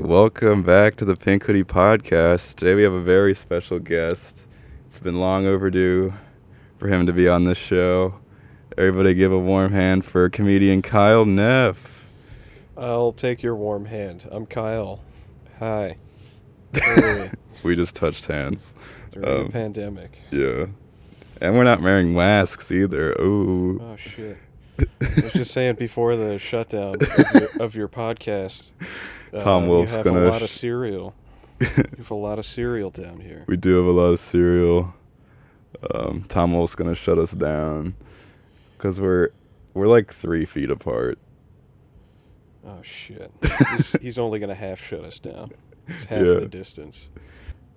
Welcome back to the Pink Hoodie Podcast. Today we have a very special guest. It's been long overdue for him to be on this show. Everybody give a warm hand for comedian Kyle Neff. I'll take your warm hand. I'm Kyle. Hi. Hey, We just touched hands. During Um, the pandemic. Yeah. And we're not wearing masks either. Ooh. Oh shit. I was just saying before the shutdown of your, of your podcast. Tom uh, Wolf's you have gonna a lot of cereal. You have a lot of cereal down here. we do have a lot of cereal. Um, Tom Wolf's gonna shut us down because we're we're like three feet apart. Oh shit. He's, he's only gonna half shut us down. It's half Yeah. the distance.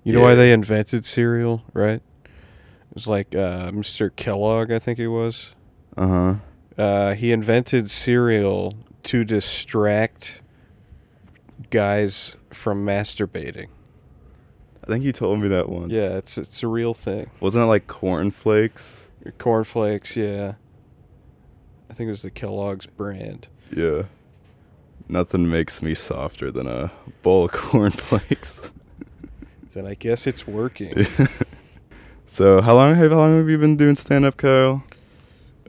You know why they invented cereal, right? It was like uh, Mr. Kellogg, I think he was. Uh huh. Uh, he invented cereal to distract guys from masturbating. I think you told me that once. Yeah, it's it's a real thing. Wasn't it like cornflakes? Cornflakes, yeah. I think it was the Kellogg's brand. Yeah. Nothing makes me softer than a bowl of cornflakes. Then I guess it's working. so how long have how long have you been doing stand up, Kyle?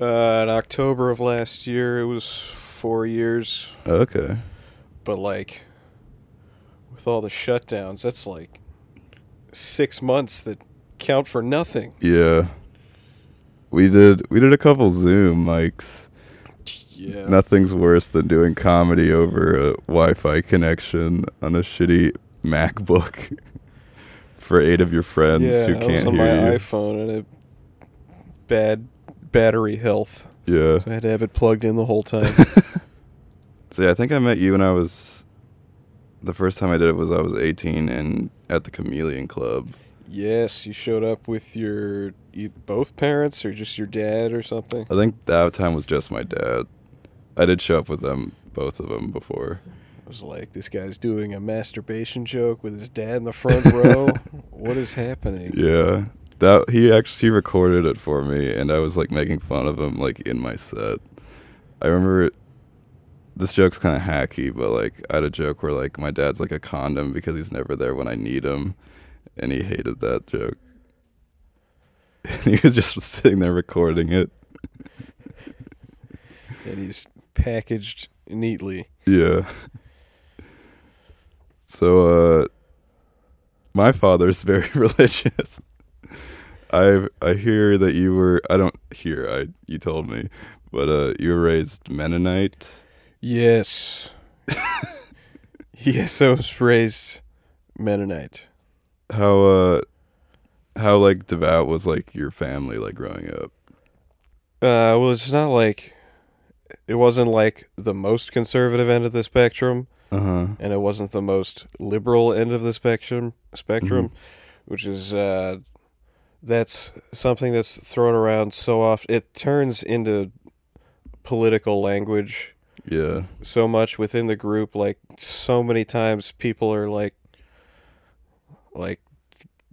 Uh, in October of last year, it was four years. Okay. But like, with all the shutdowns, that's like six months that count for nothing. Yeah. We did we did a couple Zoom mics. Yeah. Nothing's worse than doing comedy over a Wi-Fi connection on a shitty MacBook for eight of your friends yeah, who I was can't on hear my you. iPhone and it bad battery health. Yeah. So I had to have it plugged in the whole time. So yeah, I think I met you when I was the first time I did it was I was 18 and at the Chameleon Club. yes, you showed up with your both parents or just your dad or something. I think that time was just my dad. I did show up with them, both of them, before. I was like, this guy's doing a masturbation joke with his dad in the front row. What is happening? Yeah, that he actually he recorded it for me, and I was like making fun of him like in my set. I remember this joke's kind of hacky, but like I had a joke where like my dad's like a condom because he's never there when I need him, and he hated that joke. And he was just sitting there recording it. And he's packaged neatly. Yeah. So uh my father's very religious. I I hear that you were I don't hear I you told me, but uh you were raised Mennonite. Yes. yes, I was raised Mennonite. How uh how like devout was like your family like growing up? Uh, well, it's not like it wasn't like the most conservative end of the spectrum, Uh-huh. and it wasn't the most liberal end of the spectrum. Spectrum, which is uh, that's something that's thrown around so often. It turns into political language Yeah. so much within the group. Like so many times, people are like, like,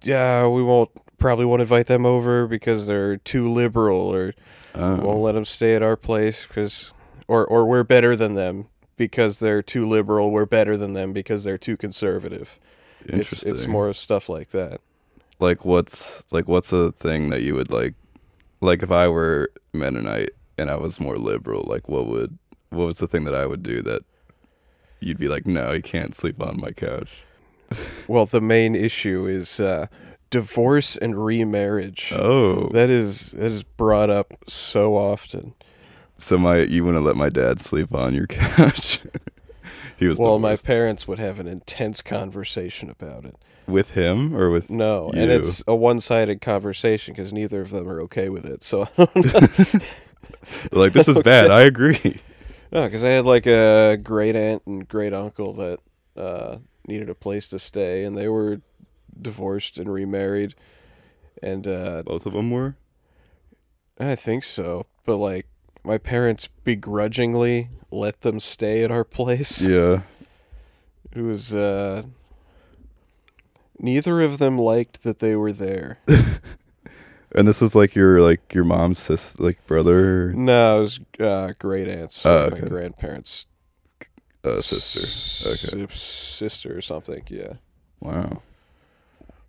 yeah, we won't probably won't invite them over because they're too liberal or Oh. won't let them stay at our place because or or we're better than them because they're too liberal we're better than them because they're too conservative it's Interesting. it's more stuff like that like what's like what's a thing that you would like like if I were Mennonite and I was more liberal, like what would what was the thing that I would do that you'd be like, no, you can't sleep on my couch. well the main issue is uh divorce and remarriage. Oh, that is that is brought up so often. So my you wouldn't let my dad sleep on your couch. he was well my parents would have an intense conversation about it with him or with no and it's a one-sided conversation because neither of them are okay with it so like this is bad. I agree. No, because I had like a great aunt and great uncle that uh, needed a place to stay, and they were divorced and remarried, and uh, Both of them were. I think so. But like, my parents begrudgingly let them stay at our place. Yeah. It was uh, neither of them liked that they were there. And this was like your like your mom's sis like brother. No, it was uh, great aunts, Oh, my grandparents. Uh, sister. Okay. S- sister or something. Yeah. Wow.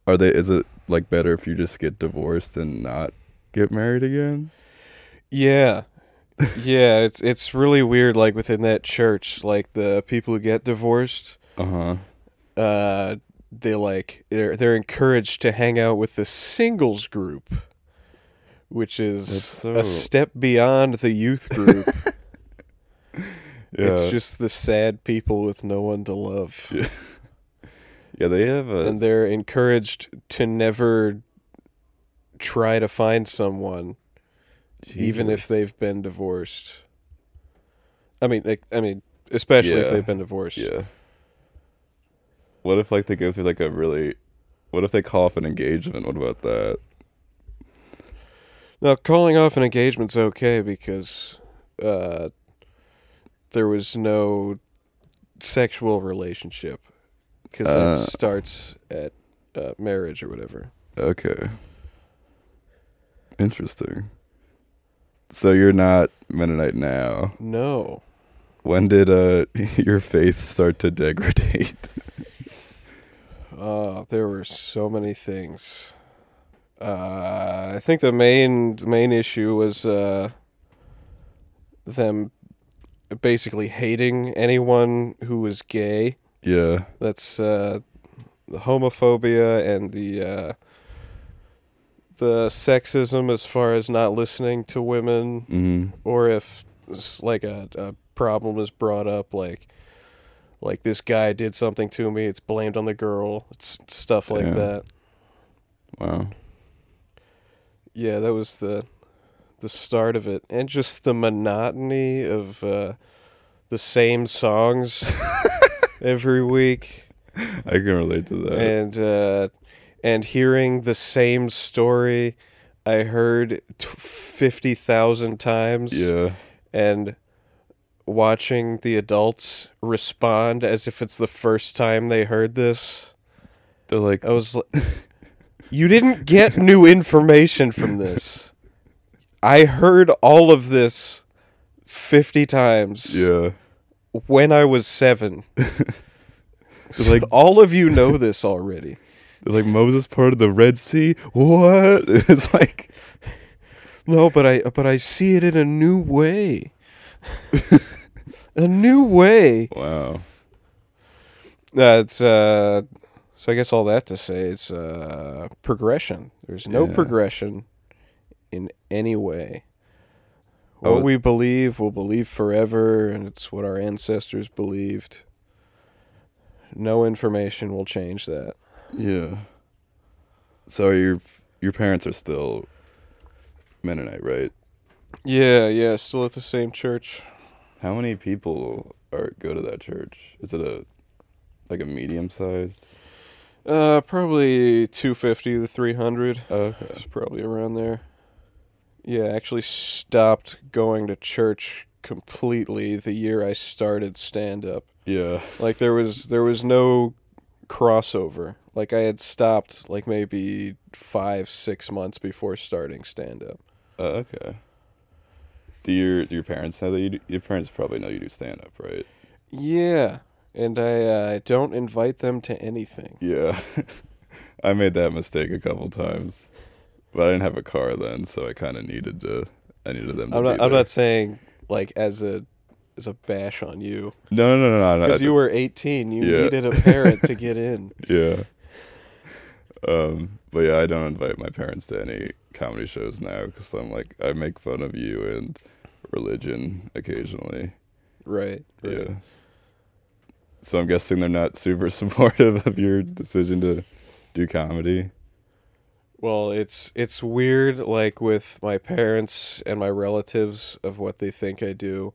Are they? Is it like better if you just get divorced and not get married again? Yeah. yeah, it's it's really weird like within that church, like the people who get divorced, Uh huh. uh they like they're they're encouraged to hang out with the singles group, which is so- a step beyond the youth group. Yeah. It's just the sad people with no one to love. Yeah. yeah, they have a. and they're encouraged to never try to find someone even if they've been divorced. I mean, like, I mean, especially if they've been divorced. Yeah. What if like they go through like a really? What if they call off an engagement? What about that? Now, calling off an engagement's okay because uh, there was no sexual relationship because Uh. that starts at uh, marriage or whatever. Okay. Interesting. So you're not Mennonite now. No. When did uh your faith start to degrade? Uh, there were so many things. Uh, I think the main main issue was uh, them basically hating anyone who was gay. yeah. That's uh, the homophobia and the uh, the sexism as far as not listening to women, hmm or if like a, a problem is brought up, like like this guy did something to me, it's blamed on the girl. It's stuff like that. Wow. Yeah, that was the the start of it, and just the monotony of uh, the same songs every week. I can relate to that. and uh, and hearing the same story I heard t- fifty thousand times, yeah. and watching the adults respond as if it's the first time they heard this. They're like, I was like, you didn't get new information from this. I heard all of this fifty times yeah. when I was seven. Like all of you know this already. they're like Moses part of the Red Sea. What? It's like No, but I but I see it in a new way. A new way. wow. That's uh so I guess all that to say it's uh progression. There's no Yeah. progression in any way. Oh. What we believe, we'll believe forever, and it's what our ancestors believed. No information will change that. Yeah. So your your parents are still Mennonite, right? Yeah, yeah, still at the same church. How many people are go to that church? Is it a like a medium sized? Uh probably 250 to 300. Okay. It's probably around there. Yeah, I actually stopped going to church completely the year I started stand up. Yeah. Like there was there was no crossover. Like I had stopped like maybe 5 6 months before starting stand up. Uh, okay. Do your do your parents know that you do, your parents probably know you do stand up, right? Yeah, and I uh, don't invite them to anything. Yeah. I made that mistake a couple times. But I didn't have a car then, so I kind of needed to I needed them to I'm not I'm not saying like as a as a bash on you No, no, no, no. because you were 18. You Yeah. needed a parent to get in. Yeah. Um, but yeah, I don't invite my parents to any comedy shows now because I'm like I make fun of you and religion occasionally. Right. right. Yeah. So I'm guessing they're not super supportive of your decision to do comedy. Well, it's it's weird like with my parents and my relatives of what they think I do.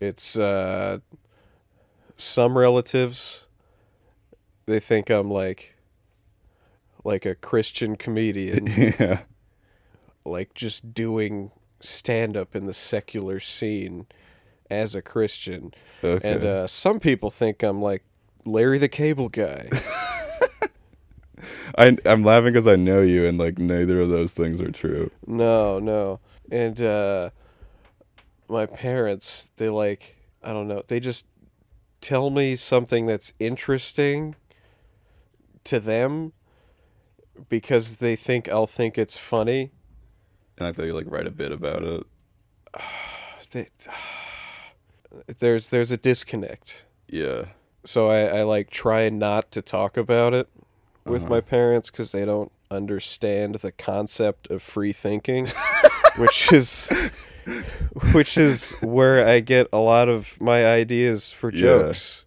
It's uh some relatives they think I'm like like a Christian comedian, yeah. like just doing stand up in the secular scene as a Christian. Okay. And uh some people think I'm like Larry the Cable Guy. I I'm laughing because I know you, and like neither of those things are true. No, no. And uh my parents, they like I don't know. They just tell me something that's interesting to them because they think I'll think it's funny. And I thought you like write a bit about it. They, there's there's a disconnect. Yeah. So I, I like try not to talk about it with Uh-huh. my parents because they don't understand the concept of free thinking, which is which is where I get a lot of my ideas for Yeah. jokes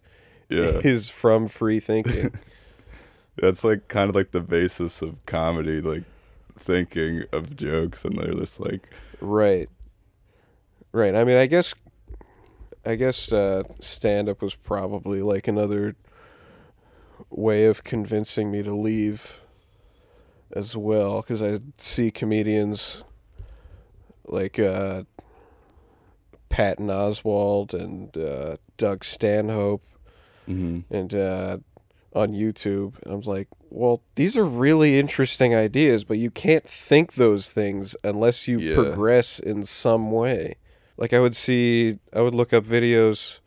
Yeah. is from free thinking. That's like kind of like the basis of comedy, like thinking of jokes, and they're just like, right. Right. I mean, I guess I guess uh, stand up was probably like another way of convincing me to leave as well because I see comedians like uh, Patton Oswalt and uh, Doug Stanhope mm and uh, on YouTube, and I was like, well, these are really interesting ideas, but you can't think those things unless you Yeah. progress in some way. Like I would see, I would look up videos,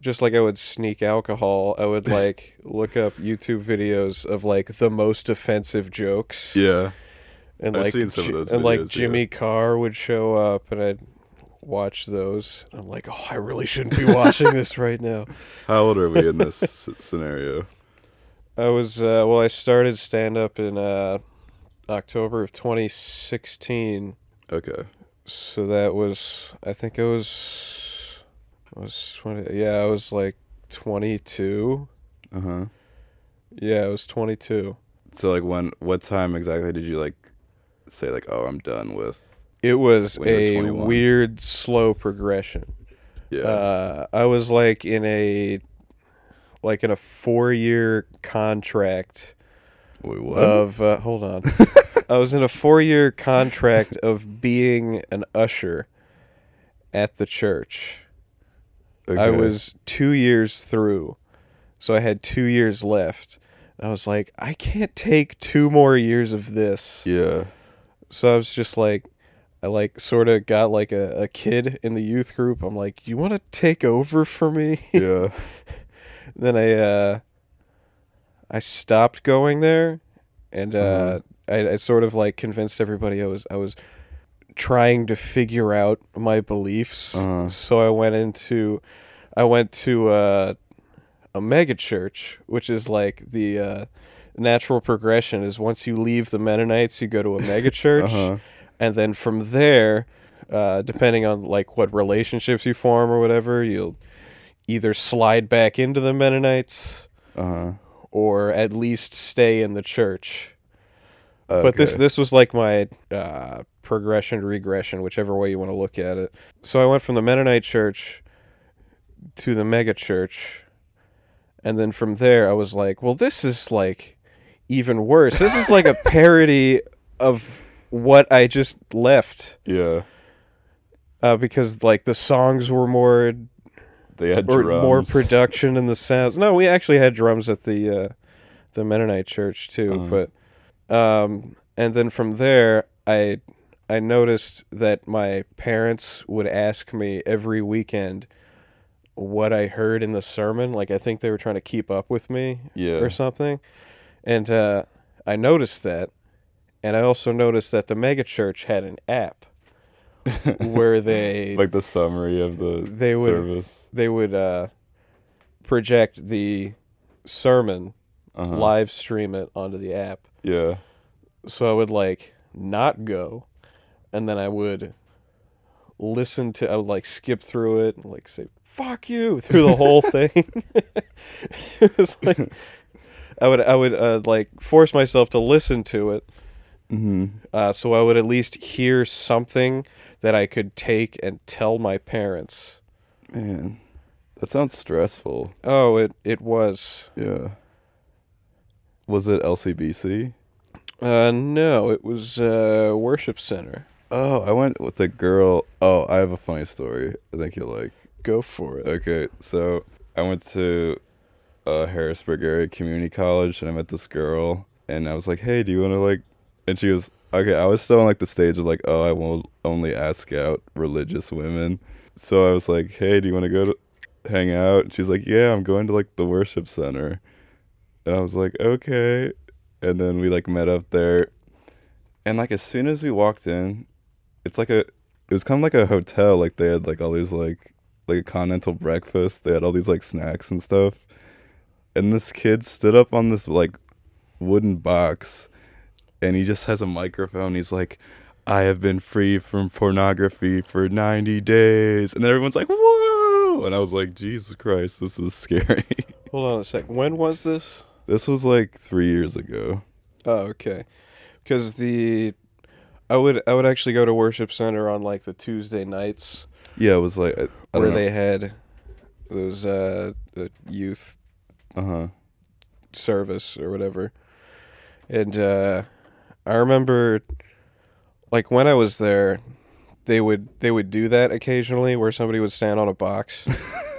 just like I would sneak alcohol. I would like look up YouTube videos of like the most offensive jokes, yeah, and I've like seen some of those and like videos, yeah. Jimmy Carr would show up, and I'd watch those. I'm like, oh, I really shouldn't be watching this right now. How old are we in this scenario? I was uh, well. I started stand up in uh, October of 2016. Okay. So that was I think it was I was 20. Yeah, I was like 22. Uh huh. Yeah, I was 22. So like when, what time exactly did you like say like, oh, I'm done with? It was When you were a 21. weird slow progression. Yeah. Uh, I was like in a like in a four year contract Wait, of uh, hold on. I was in a four year contract of being an usher at the church. I was two years through, so I had two years left. I was like, I can't take two more years of this. Yeah. So I was just like, I like sort of got like a, a kid in the youth group. I'm like, you want to take over for me? Yeah. then I uh I stopped going there and uh Uh-huh. I, I sort of like convinced everybody I was I was trying to figure out my beliefs. Uh-huh. So I went into I went to uh a mega church, which is like the uh natural progression is once you leave the Mennonites you go to a mega church Uh-huh. and then from there uh, depending on like what relationships you form or whatever you'll either slide back into the mennonites Uh huh. or at least stay in the church. But this this was like my uh, progression to regression whichever way you want to look at it. So i went from the mennonite church to the mega church and then from there i was like well this is like even worse. This is like a parody of what i just left. Yeah. uh, because like the songs were more They had or drums. more production in the sounds. No, we actually had drums at the uh, the Mennonite church too, Uh-huh. but um, and then from there, I I noticed that my parents would ask me every weekend what I heard in the sermon. Like I think they were trying to keep up with me Yeah. or something, and uh, I noticed that, and I also noticed that the mega church had an app where they like the summary of the They would- service. they would uh, project the sermon, Uh-huh. live stream it onto the app. Yeah. So I would like not go, and then I would listen to. I would like skip through it and like say "fuck you" through the whole thing. it was like I would I would uh, like force myself to listen to it, Mm-hmm. uh, so I would at least hear something that I could take and tell my parents. Man, that sounds stressful. Oh, it it was. Yeah. Was it LCBC? Uh, no, it was uh, worship center. Oh, I went with a girl. Oh, I have a funny story. I think you'll like. Go for it. Okay, so I went to uh, Harrisburg area community college, and I met this girl, and I was like, "Hey, do you want to like?" And she was okay. I was still on like the stage of like, "Oh, I won't only ask out religious women." So I was like, "Hey, do you want to go to hang out? And she's like, yeah, I'm going to like the worship center. And I was like, okay. And then we like met up there. And like as soon as we walked in, it's like a it was kind of like a hotel. Like they had like all these like like a continental breakfast. They had all these like snacks and stuff. And this kid stood up on this like wooden box and he just has a microphone. He's like, I have been free from pornography for 90 days. And then everyone's like, whoa. And I was like, Jesus Christ, this is scary. Hold on a sec. When was this? this was like three years ago. Oh, okay. Because the I would I would actually go to worship center on like the Tuesday nights Yeah, it was like, I, I where they had those uh the youth Uh huh. service or whatever. And uh I remember like when I was there they would they would do that occasionally where somebody would stand on a box.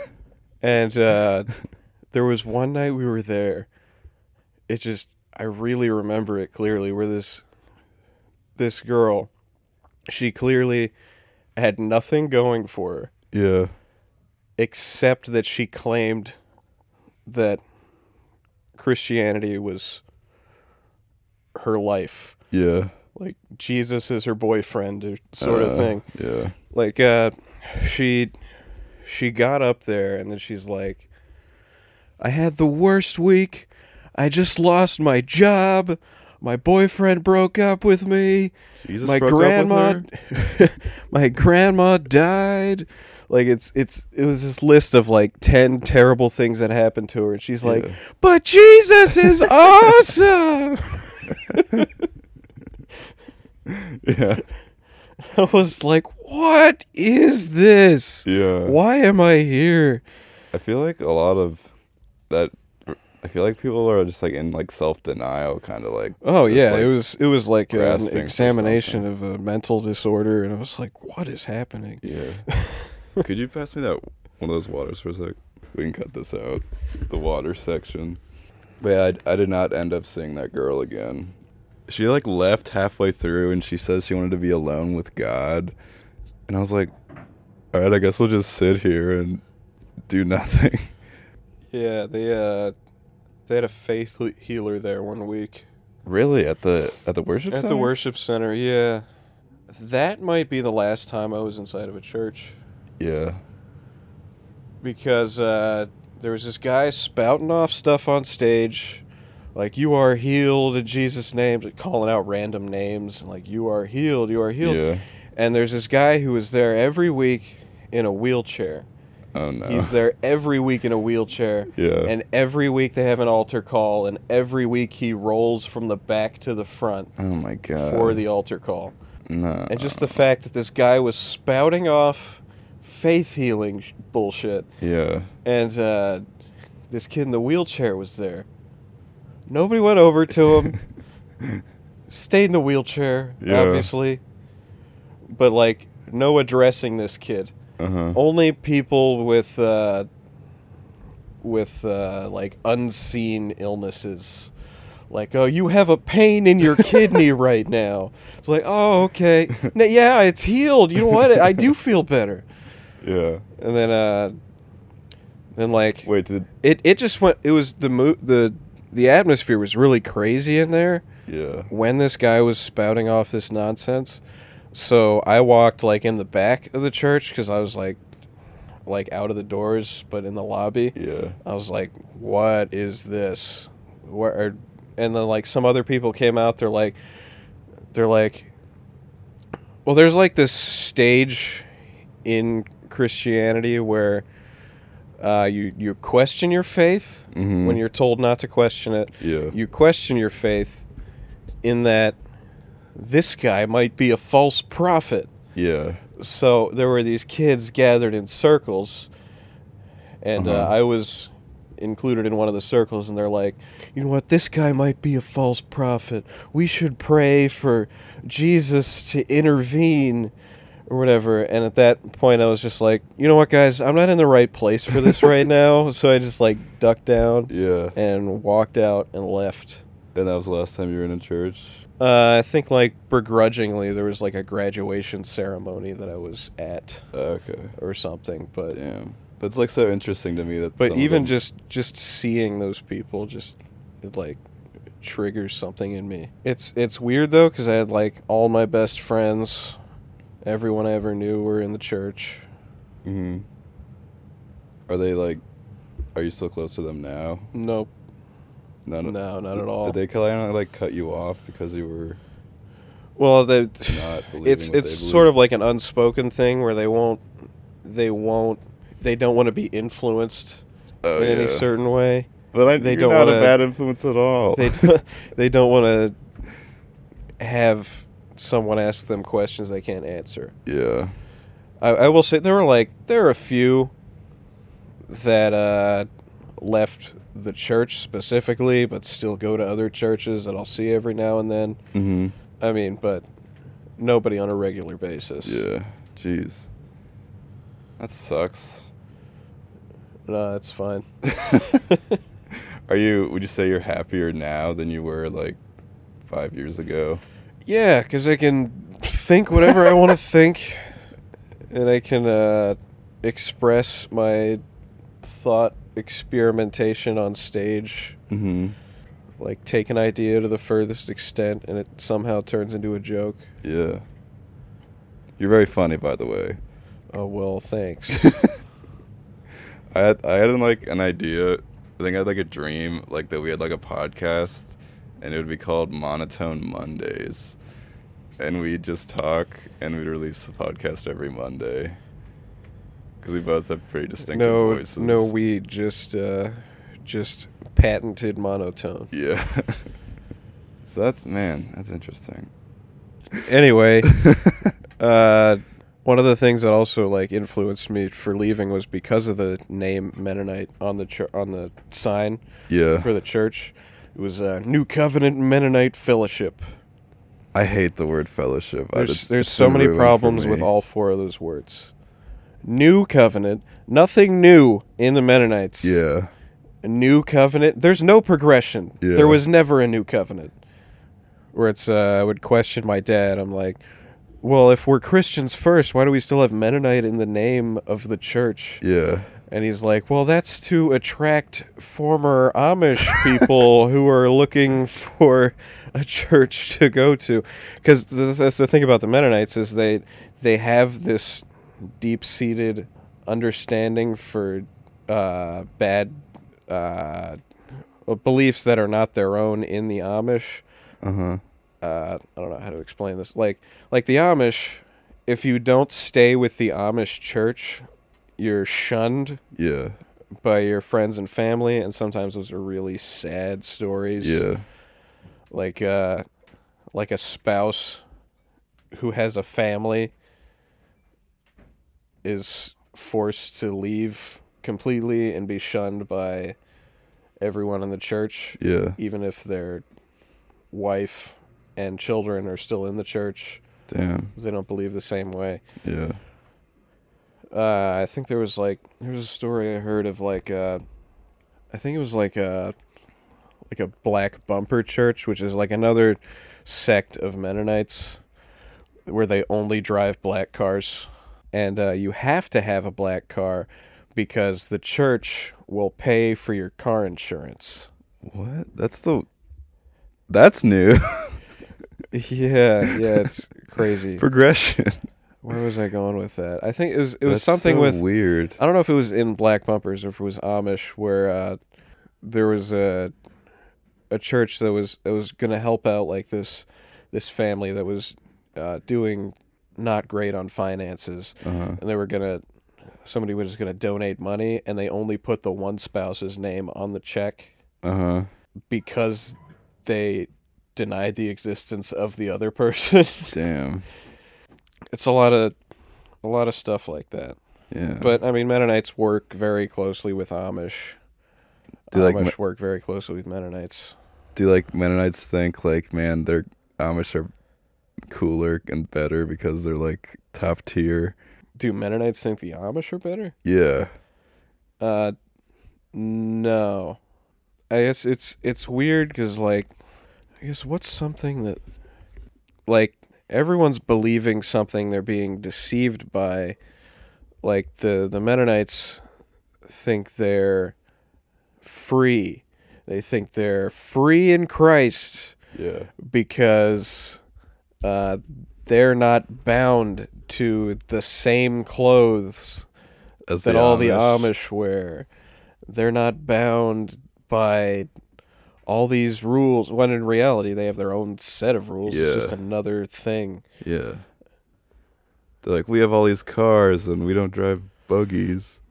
and uh there was one night we were there. It just I really remember it clearly where this this girl she clearly had nothing going for her Yeah. except that she claimed that Christianity was her life. Yeah. Like Jesus is her boyfriend or sort of Uh, thing. Yeah. Like uh she she got up there and then she's like I had the worst week. I just lost my job. My boyfriend broke up with me. Jesus my grandma up with her? my grandma died like it's it's it was this list of like 10 terrible things that happened to her and she's like but jesus is awesome Yeah. i was like what is this Yeah. why am i here I feel like a lot of that. I feel like people are just like in like self denial, kind of like. oh yeah like, it was it was like an examination of a mental disorder and i was like what is happening Yeah. Could you pass me that one of those waters for a sec? We can cut this out. The water section. But yeah, I, I did not end up seeing that girl again. She like left halfway through and she says she wanted to be alone with God. And I was like, all right, I guess we'll just sit here and do nothing. yeah they uh they had a faith healer there one week really? At the at the worship At the worship center, yeah. That might be the last time I was inside of a church Yeah. because uh, there was this guy spouting off stuff on stage, like "You are healed in Jesus' name," like calling out random names, like "You are healed, you are healed." Yeah. And there's this guy who is there every week in a wheelchair. Oh no. He's there every week in a wheelchair. Yeah. And every week they have an altar call, and every week he rolls from the back to the front oh my god. for the altar call. no. And just the fact that this guy was spouting off faith healing sh- bullshit, Yeah. and uh, this kid in the wheelchair was there. Nobody went over to him. Stayed in the wheelchair, Yeah. obviously. But like, no addressing this kid. Uh huh. Only people with uh, with uh, like unseen illnesses. Like, oh, you have a pain in your kidney right now. It's like, oh, okay. No, yeah, it's healed. You know what? I do feel better. Yeah. And then, uh, then like, Wait, did it, it just went. It was the mo- the the atmosphere was really crazy in there yeah. when this guy was spouting off this nonsense. So I walked like in the back of the church because I was like, like out of the doors, but in the lobby. Yeah. I was like, "What is this?" Where? Are, and then like some other people came out. They're like, they're like, well, there's like this stage in Christianity where uh, you you question your faith Mhm. when you're told not to question it. Yeah. You question your faith in that this guy might be a false prophet Yeah. so there were these kids gathered in circles and uh, Uh-huh. i was included in one of the circles and they're like you know what this guy might be a false prophet we should pray for jesus to intervene or whatever and at that point i was just like you know what guys i'm not in the right place for this right now so i just like ducked down Yeah. and walked out and left And that was the last time you were in a church. uh, i think like begrudgingly there was like a graduation ceremony that i was at Okay. or something but Damn. That's like so interesting to me. That But even them- just just seeing those people just it like triggers something in me. It's it's weird though cuz I had like all my best friends, everyone I ever knew were in the church. Mhm. Are they like? Are you still close to them now? Nope. None. No, not at all. Did they kind of like cut you off because you were Well, they not it's what it's they sort of like an unspoken thing where they won't they won't they don't want to be influenced oh, in any certain way. But I, they you're don't not wanna- a bad influence at all. They don't, they don't want to have someone asks them questions they can't answer. yeah. I, I will say there were like there are a few that uh, left the church specifically, but still go to other churches that I'll see every now and then. Mm-hmm. I mean, but nobody on a regular basis. Yeah. Jeez. That sucks. No, it's fine. Are you? Would you say you're happier now than you were like five years ago? Yeah, because I can think whatever I want to think, and I can uh, express my thought experimentation on stage. Mm-hmm. Like take an idea to the furthest extent, and it somehow turns into a joke. Yeah. You're very funny, by the way. Oh well, thanks. I had I had like an idea. I think I had like a dream, like that we had like a podcast, and it would be called Monotone Mondays, and we'd just talk, and we'd release a podcast every Monday. Because we both have pretty distinctive no, voices. no, we just uh, just patented monotone. Yeah. so that's man, that's interesting. Anyway, uh, one of the things that also like influenced me for leaving was because of the name Mennonite on the ch- on the sign yeah. for the church. It was uh, New Covenant Mennonite Fellowship. I hate the word fellowship. There's just- there's so many problems with all four of those words. New Covenant, nothing new in the Mennonites. Yeah. A new covenant. There's no progression. Yeah. There was never a new covenant. Where it's, uh, I would question my dad. I'm like, well, if we're Christians first, why do we still have Mennonite in the name of the church? Yeah. And he's like, well, that's to attract former Amish people who are looking for a church to go to. Because that's the thing about the Mennonites is they they have this deep seated understanding for uh, bad uh, beliefs that are not their own in the Amish. Uh huh. Uh, I don't know how to explain this. Like like the Amish, if you don't stay with the Amish church, you're shunned Yeah. by your friends and family, and sometimes those are really sad stories. Yeah. like uh, like a spouse who has a family is forced to leave completely and be shunned by everyone in the church, Yeah. even if their wife and children are still in the church. Damn. They don't believe the same way. Yeah. Uh, I think there was like there was a story I heard of like uh, I think it was like a like a black bumper church, which is like another sect of Mennonites where they only drive black cars, and uh, you have to have a black car because the church will pay for your car insurance. What? That's the. That's new. Yeah, yeah, it's crazy. Progression. Where was I going with that? I think it was it was That's something so with weird. I don't know if it was in Black Bumpers or if it was Amish, where uh, there was a a church that was that was going to help out like this this family that was uh, doing not great on finances, Uh-huh. and they were gonna somebody was gonna donate money, and they only put the one spouse's name on the check Uh huh. because they denied the existence of the other person. Damn. It's a lot of a lot of stuff like that. Yeah. But I mean, Mennonites work very closely with Amish. Do you like Amish work very closely with Mennonites. do like Mennonites think like man, their Amish are cooler and better because they're like top tier? Do Mennonites think the Amish are better? Yeah. Uh, no. I guess it's it's weird because like, I guess what's something that, like, everyone's believing something they're being deceived by. Like the the Mennonites, think they're free. They think they're free in Christ Yeah. because uh, they're not bound to the same clothes As that all the Amish wear. They're not bound by all these rules when in reality they have their own set of rules. It's just another thing. Yeah. They're like, we have all these cars and we don't drive buggies.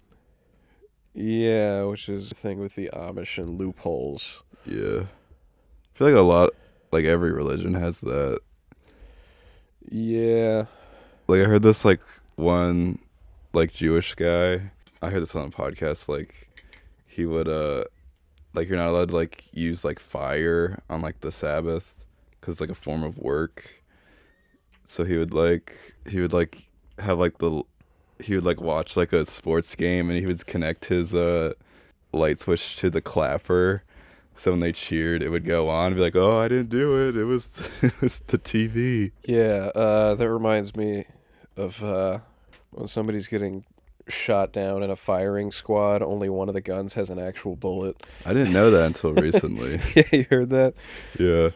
Yeah, which is the thing with the Amish and loopholes. Yeah. I feel like a lot, like every religion has that. Yeah. Like I heard this like one like Jewish guy. I heard this on a podcast. Like he would uh like you're not allowed to like use like fire on like the Sabbath because it's like a form of work. So he would like he would like have like the he would like watch like a sports game and he would connect his uh light switch to the clapper. So when they cheered, it would go on. Be like, "Oh, I didn't do it. It was it was the TV." Yeah, uh, that reminds me of uh, when somebody's getting shot down in a firing squad, only one of the guns has an actual bullet. I didn't know that until recently. yeah, you heard that? yeah.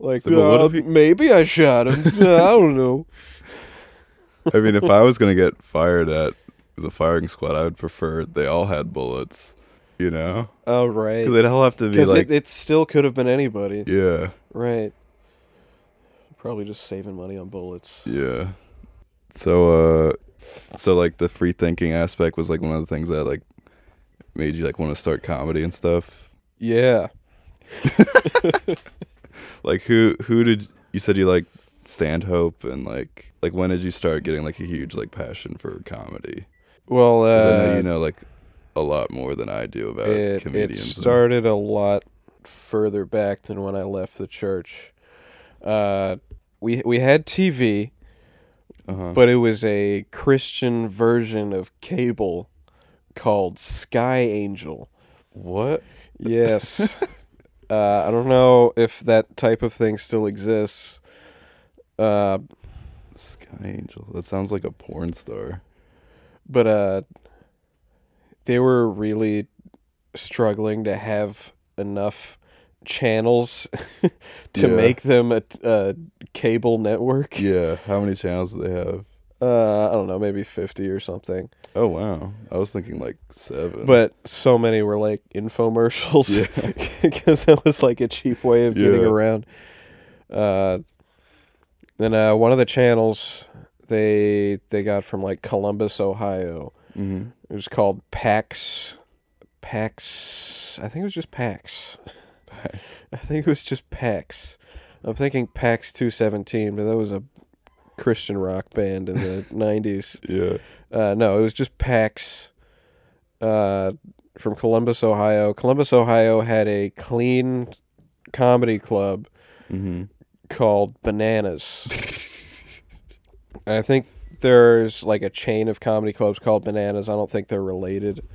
Like, So, what uh, if you- maybe I shot him. I don't know. I mean, if I was gonna get fired at the firing squad, I would prefer they all had bullets. You know, Oh, right. because they'd all have to be like, it, it still could have been anybody. yeah, Right. Probably just saving money on bullets. yeah. So, uh, so like the free thinking aspect was like one of the things that like made you like want to start comedy and stuff. Yeah. Like who who did you said you like Stanhope and like like when did you start getting like a huge like passion for comedy? Well, 'Cause I know uh, you know like a lot more than I do about it, it comedians. and- started a lot further back than when I left the church. Uh, we we had TV, uh-huh. but it was a Christian version of cable called Sky Angel. what? Yes. uh, I don't know if that type of thing still exists. Uh, Sky Angel. That sounds like a porn star. but uh, they were really struggling to have enough channels to Yeah. make them a, a cable network. Yeah. How many channels do they have? Uh, I don't know, maybe 50 or something. Oh wow. I was thinking like seven. But so many were like infomercials Yeah. because that was like a cheap way of getting Yeah. around. Uh, then uh, one of the channels they they got from like Columbus, Ohio. hmm It was called PAX. PAX. I think it was just PAX. I think it was just PAX. I'm thinking PAX 217, but that was a Christian rock band in the 90s. Yeah. Uh, no, it was just PAX uh, from Columbus, Ohio. Columbus, Ohio had a clean comedy club hmm called Bananas. I think there's like a chain of comedy clubs called Bananas. I don't think they're related.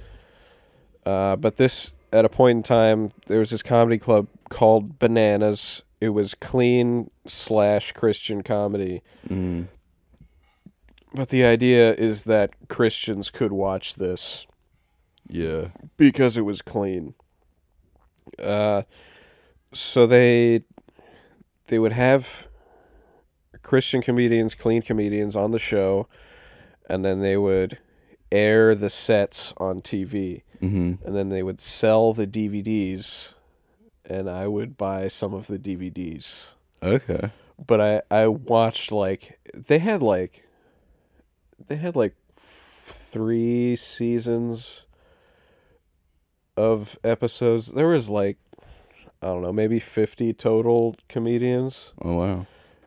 Uh, but this, at a point in time, there was this comedy club called Bananas. It was clean slash Christian comedy. hmm But the idea is that Christians could watch this Yeah. because it was clean. Uh, so they they would have Christian comedians, clean comedians on the show, and then they would air the sets on TV, hmm and then they would sell the DVDs, and I would buy some of the DVDs. Okay. But I I watched like they had like they had like f- three seasons of episodes. There was like I don't know, maybe 50 total comedians. Oh wow.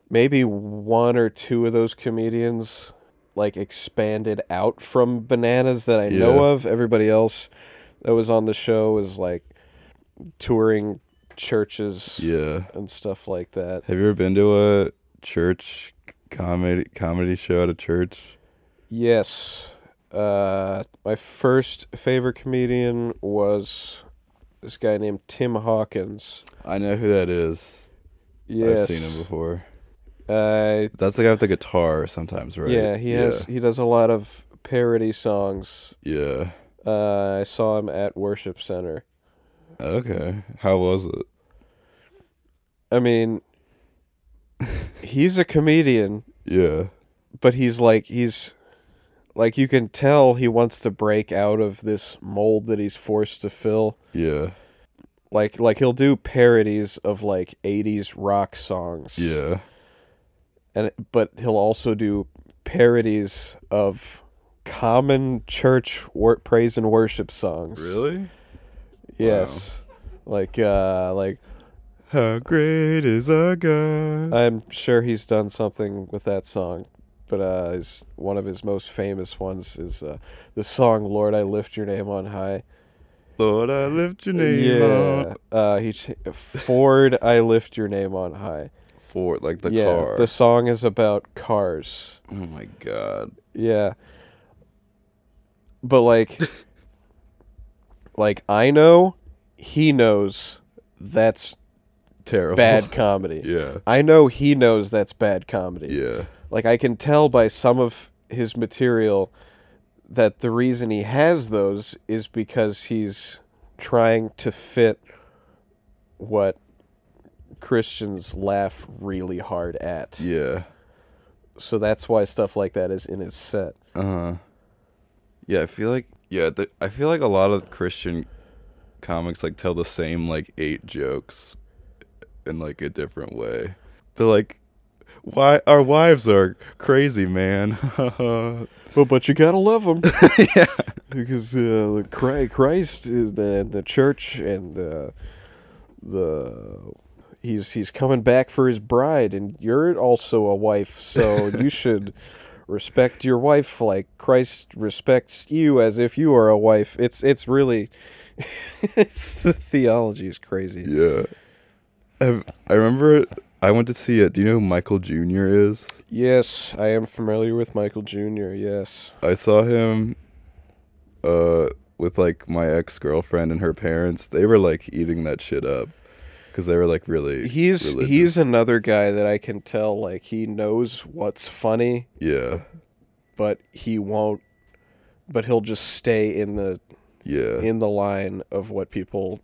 Maybe one or two of those comedians like expanded out from Bananas that I know of. Everybody else that was on the show was like touring churches Yeah. and stuff like that. Have you ever been to a church comedy comedy show at a church? Yes. Uh, my first favorite comedian was this guy named Tim Hawkins. I know who that is. Yes. I've seen him before. Uh, That's the guy with the guitar sometimes, right? Yeah, he has. He does a lot of parody songs. Yeah. Uh, I saw him at Worship Center. Okay. How was it? I mean, he's a comedian, Yeah. but he's like he's like you can tell he wants to break out of this mold that he's forced to fill. Yeah. Like like he'll do parodies of like 80s rock songs. Yeah. And but he'll also do parodies of common church wor- praise and worship songs. Really? Yes. Like uh like How great is our God? I'm sure he's done something with that song, but uh, his, one of his most famous ones is uh, the song "Lord, I Lift Your Name on High." Lord, I lift your name yeah, up. uh, he ch- Ford, I lift your name on high. For like the yeah, car. the song is about cars. oh my god. Yeah, but like, like I know, he knows that's Terrible. bad comedy. yeah. I know he knows that's bad comedy. Yeah. Like I can tell by some of his material that the reason he has those is because he's trying to fit what Christians laugh really hard at. Yeah. So that's why stuff like that is in his set. Uh huh. Yeah, I feel like yeah, the, I feel like a lot of Christian comics like tell the same like eight jokes in like a different way. They're like, "Why our wives are crazy, man." Well, but you gotta love them yeah. because uh, Christ is the the church and uh, the he's he's coming back for his bride, and you're also a wife, so you should respect your wife like Christ respects you as if you are a wife. It's it's really the theology is crazy. Yeah. I, I remember I went to see it. Do you know who Michael Jr. is? Yes, I am familiar with Michael Jr. Yes. I saw him uh with like my ex-girlfriend and her parents. They were like eating that shit up cuz they were like really He's religious. he's another guy that I can tell like he knows what's funny, yeah. but he won't but he'll just stay in the Yeah. in the line of what people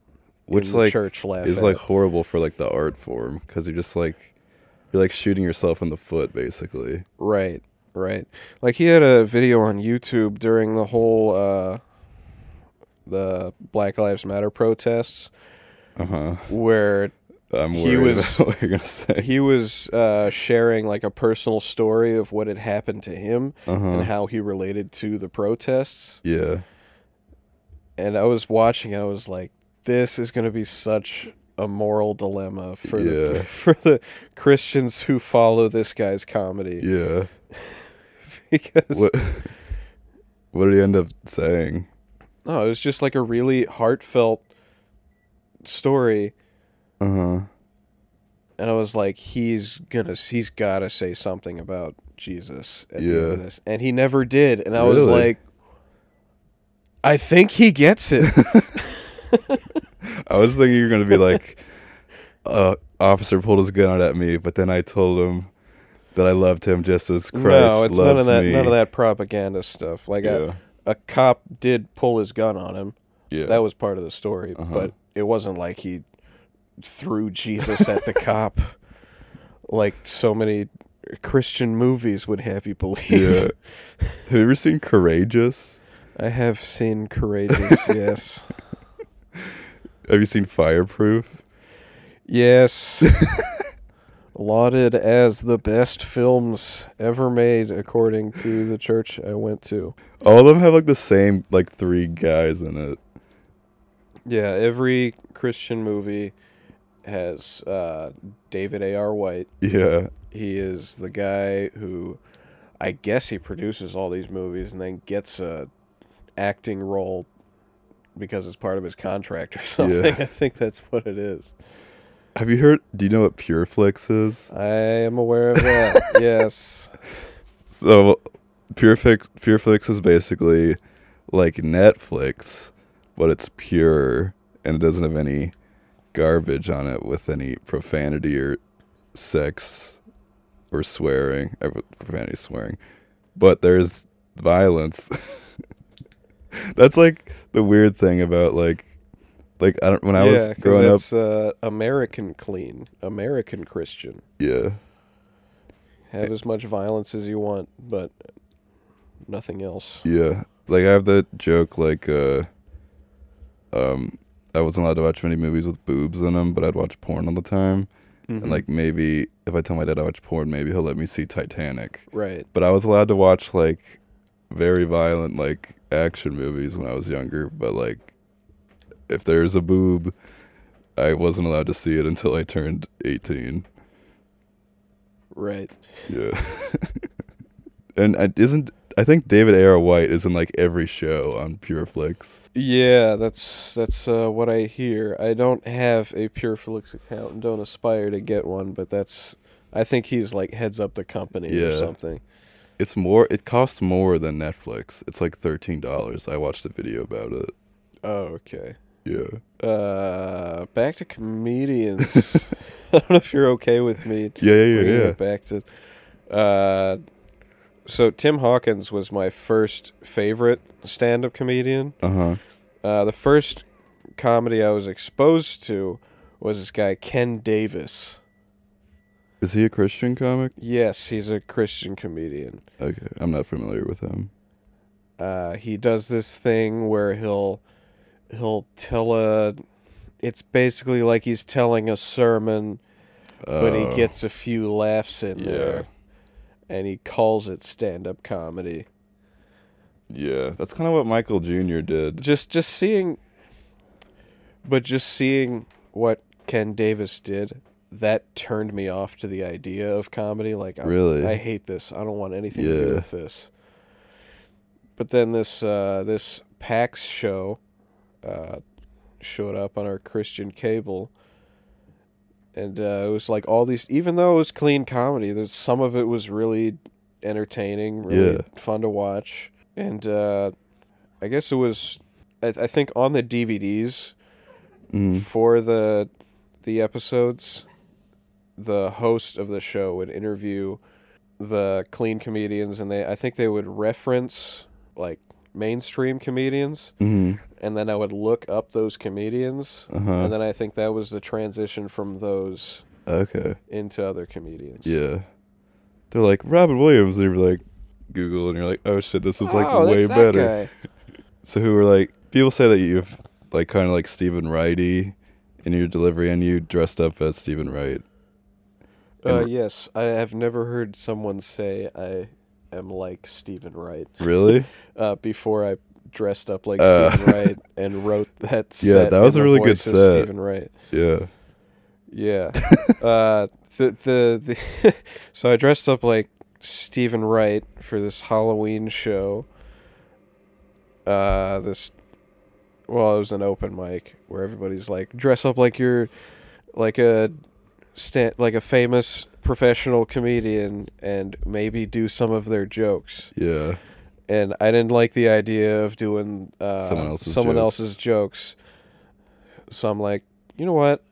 Which like church laugh is at. like horrible for like the art form cuz you're just like you're like shooting yourself in the foot basically. right, right. Like he had a video on YouTube during the whole uh the Black Lives Matter protests Uh-huh. where I'm He was- what you're to say. he was uh, sharing like a personal story of what had happened to him Uh-huh. and how he related to the protests. Yeah. And I was watching, and I was like, this is going to be such a moral dilemma for the for the Christians who follow this guy's comedy Yeah. because What What did he end up saying? no, it was just like a really heartfelt story Uh-huh. and I was like, he's gonna, he's gotta say something about Jesus at the end Yeah. of this, and he never did, and I was like, I think he gets it. I was thinking you're gonna be like, uh, officer pulled his gun out at me, but then I told him that I loved him just as Christ no, it's none of that, me. none of that propaganda stuff. Like Yeah, a, a cop did pull his gun on him. yeah, That was part of the story, Uh-huh. but it wasn't like he threw Jesus at the cop, like so many Christian movies would have you believe. yeah. Have you ever seen Courageous? I have seen Courageous, yes. Have you seen Fireproof? Yes. Lauded as the best films ever made, according to the church I went to. All of them have like the same like three guys in it. Yeah, every Christian movie has uh, David A.R. White. Yeah, He is the guy who, I guess, he produces all these movies and then gets a acting role because it's part of his contract or something. Yeah. I think that's what it is. Have you heard? Do you know what PureFlix is? I am aware of that. yes. So, PureFlix PureFlix is basically like Netflix, but it's pure and it doesn't have any garbage on it with any profanity or sex or swearing. Profanity, swearing, but there's violence. That's like the weird thing about like like I don't when I was growing up. uh, American clean, American Christian. Yeah. Have as much violence as you want, but nothing else. Yeah. Like I have that joke like uh um I wasn't allowed to watch many movies with boobs in them, but I'd watch porn all the time. Mhm. And like maybe if I tell my dad I watch porn, maybe he'll let me see Titanic. right. But I was allowed to watch like very violent like action movies when I was younger, but like if there's a boob, I wasn't allowed to see it until I turned 18. Right. Yeah. and I, isn't I think David A.R. White is in like every show on PureFlix. Yeah, that's that's uh, what I hear. I don't have a PureFlix account and don't aspire to get one, but that's I think he's like heads up the company or something. It's more it costs more than Netflix. It's like $13. I watched a video about it. Oh, okay. Yeah. Uh, back to comedians. I don't know if you're okay with me Yeah, yeah, yeah, yeah. back to. Uh, so Tim Hawkins was my first favorite stand-up comedian. Uh-huh. Uh, the first comedy I was exposed to was this guy Ken Davis. Is he a Christian comic? Yes, he's a Christian comedian. Okay, I'm not familiar with him. Uh, he does this thing where he'll he'll tell a. It's basically like he's telling a sermon, but he Oh, gets a few laughs in Yeah. there, and he calls it stand-up comedy. Yeah, that's kind of what Michael Jr. did. Just just seeing, but just seeing what Ken Davis did, that turned me off to the idea of comedy. Like, I'm, Really? I hate this. I don't want anything to do with this. But then this uh, this PAX show uh, showed up on our Christian cable, and uh, it was like all these. Even though it was clean comedy, there's some of it was really entertaining, really Yeah. fun to watch, and uh, I guess it was. I, I think on the DVDs Mm. for the the episodes, the host of the show would interview the clean comedians, and they I think they would reference like mainstream comedians, hmm and then I would look up those comedians, Uh-huh. and then I think that was the transition from those Okay. into other comedians. Yeah. They're like Robin Williams. And you're like Google, and you're like, oh shit, this is like oh, way better. So who are like people say that you've like kind of like Stephen Wrighty in your delivery, and you dressed up as Stephen Wright. Uh, yes, I have never heard someone say I am like Stephen Wright. Really? uh, before I dressed up like Uh, Stephen Wright and wrote that. Yeah, that was a really good set. Stephen Wright. yeah. Yeah. uh, the the the. so I dressed up like Stephen Wright for this Halloween show. Uh, this. Well, it was an open mic where everybody's like, dress up like you're, like a, sta- like a famous professional comedian, and maybe do some of their jokes Yeah. and I didn't like the idea of doing uh, Someone else's someone jokes. else's jokes. So I'm like, you know what?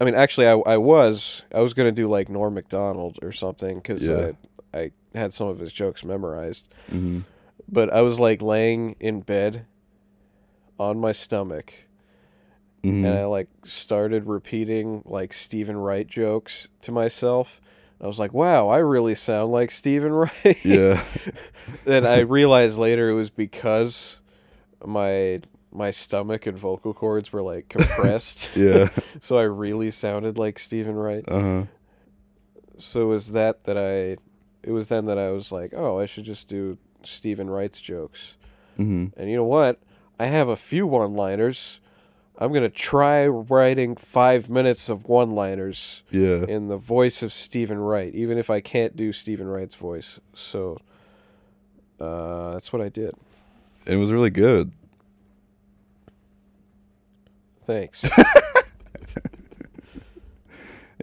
I mean, actually, I, I was I was gonna do like Norm Macdonald or something because Yeah. I I had some of his jokes memorized, hmm but I was like laying in bed on my stomach hmm and I like started repeating like Stephen Wright jokes to myself. I was like, "Wow, I really sound like Stephen Wright." yeah. then I realized later it was because my my stomach and vocal cords were like compressed. Yeah. so I really sounded like Stephen Wright. Uh huh. So it was that that I it was then that I was like, "Oh, I should just do Stephen Wright's jokes." hmm And you know what? I have a few one-liners. I'm going to try writing 5 minutes of one-liners Yeah. in the voice of Stephen Wright, even if I can't do Stephen Wright's voice. So uh, that's what I did. It was really good. Thanks.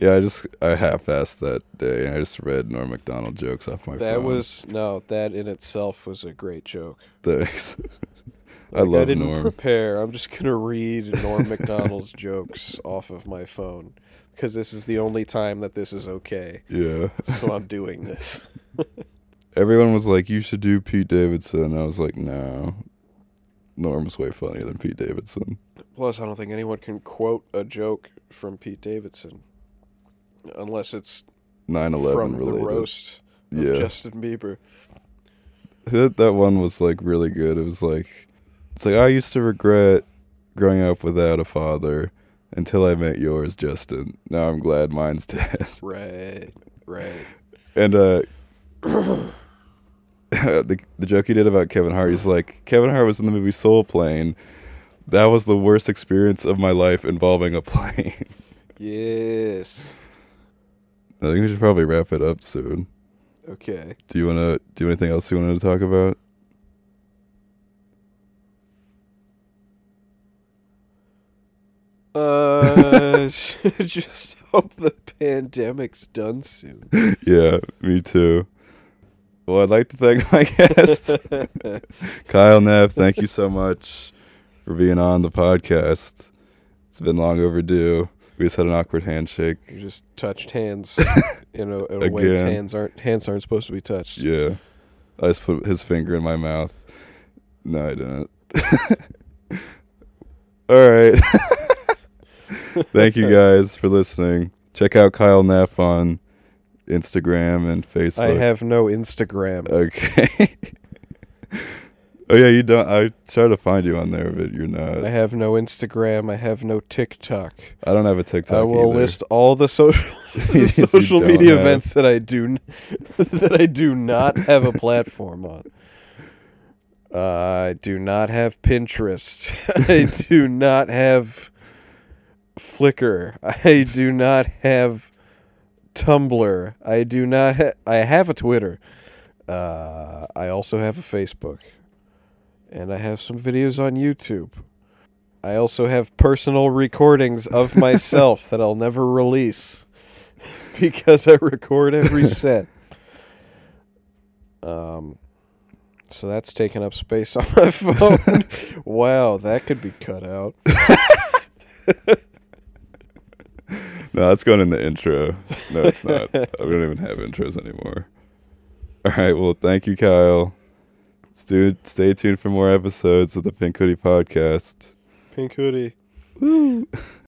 Yeah, I just I half-assed that day, I just read Norm Macdonald jokes off my that phone. That was no, that in itself was a great joke. thanks. I Like, I love didn't Norm. prepare. I'm just gonna read Norm Macdonald's jokes off of my phone because this is the only time that this is okay. yeah. So I'm doing this. everyone was like, "You should do Pete Davidson." I was like, "No, Norm's way funnier than Pete Davidson." Plus, I don't think anyone can quote a joke from Pete Davidson unless it's 9/11 from related. the roast of yeah, Justin Bieber. that that one was like really good. It was like, it's like I used to regret growing up without a father until I met yours, Justin. Now I'm glad mine's dead. Right, right. And uh the the joke he did about Kevin Hart, he's like, Kevin Hart was in the movie Soul Plane. That was the worst experience of my life involving a plane. Yes. I think we should probably wrap it up soon. Okay. Do you wanna do anything else you wanted to talk about? Uh, just hope the pandemic's done soon. yeah, me too. Well, I'd like to thank my guest, Kyle Neff. Thank you so much for being on the podcast. It's been long overdue. We just had an awkward handshake. We just touched hands in a, in a way hands aren't hands aren't supposed to be touched. Yeah. I just put his finger in my mouth. No, I didn't. All right. Thank you guys for listening. Check out Kyle Neff on Instagram and Facebook. I have no Instagram. Okay. oh yeah, you don't. I try to find you on there, but you're not. I have no Instagram. I have no TikTok. I don't have a TikTok. I will either. list all the social the social media have. events that I do n- that I do not have a platform on. Uh, I do not have Pinterest. I do not have Flickr. I do not have Tumblr. I do not. Ha- I have a Twitter. Uh, I also have a Facebook, and I have some videos on YouTube. I also have personal recordings of myself that I'll never release because I record every set. Um, so that's taking up space on my phone. wow, that could be cut out. No, that's going in the intro. No, it's not. we don't even have intros anymore. All right. Well, thank you, Kyle. Stay, stay tuned for more episodes of the Pink Hoodie Podcast. Pink hoodie. Woo.